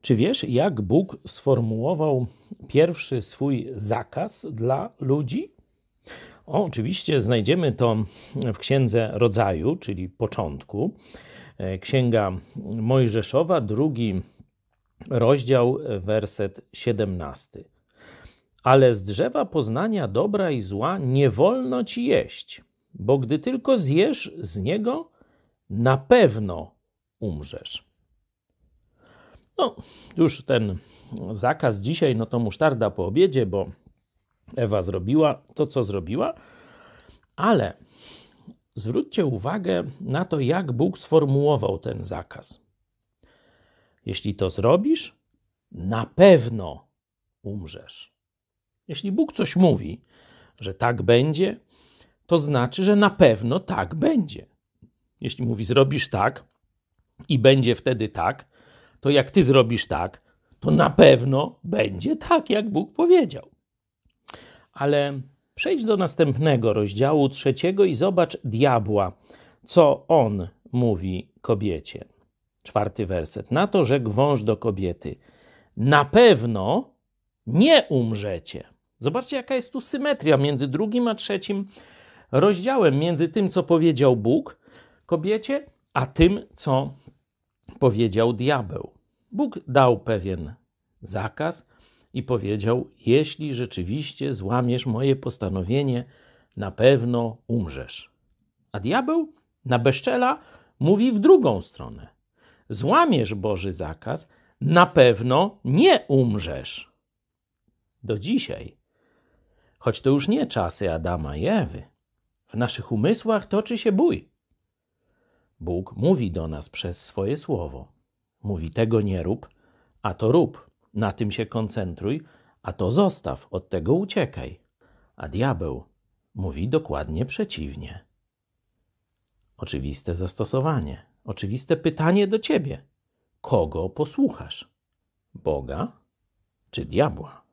Czy wiesz, jak Bóg sformułował pierwszy swój zakaz dla ludzi? O, oczywiście znajdziemy to w Księdze Rodzaju, czyli początku. E, Księga Mojżeszowa, drugi rozdział, werset 17. Ale z drzewa poznania dobra i zła nie wolno ci jeść, bo gdy tylko zjesz z niego, na pewno umrzesz. No, już ten zakaz dzisiaj, no to musztarda po obiedzie, bo Ewa zrobiła to, co zrobiła, ale zwróćcie uwagę na to, jak Bóg sformułował ten zakaz. Jeśli to zrobisz, na pewno umrzesz. Jeśli Bóg coś mówi, że tak będzie, to znaczy, że na pewno tak będzie. Jeśli mówi, zrobisz tak i będzie wtedy tak, to jak ty zrobisz tak, to na pewno będzie tak, jak Bóg powiedział. Ale przejdź do następnego rozdziału trzeciego i zobacz diabła, co on mówi kobiecie. Czwarty werset. Na to rzekł wąż do kobiety: Na pewno nie umrzecie. Zobaczcie, jaka jest tu symetria między drugim a trzecim rozdziałem, między tym, co powiedział Bóg kobiecie, a tym, co powiedział diabeł. Bóg dał pewien zakaz i powiedział: Jeśli rzeczywiście złamiesz moje postanowienie, na pewno umrzesz. A diabeł na bezczela mówi w drugą stronę: Złamiesz Boży zakaz, na pewno nie umrzesz. Do dzisiaj, choć to już nie czasy Adama i Ewy, w naszych umysłach toczy się bój. Bóg mówi do nas przez swoje słowo. Mówi: tego nie rób, a to rób. Na tym się koncentruj, a to zostaw, od tego uciekaj. A diabeł mówi dokładnie przeciwnie. Oczywiste zastosowanie, oczywiste pytanie do ciebie: kogo posłuchasz? Boga czy diabła?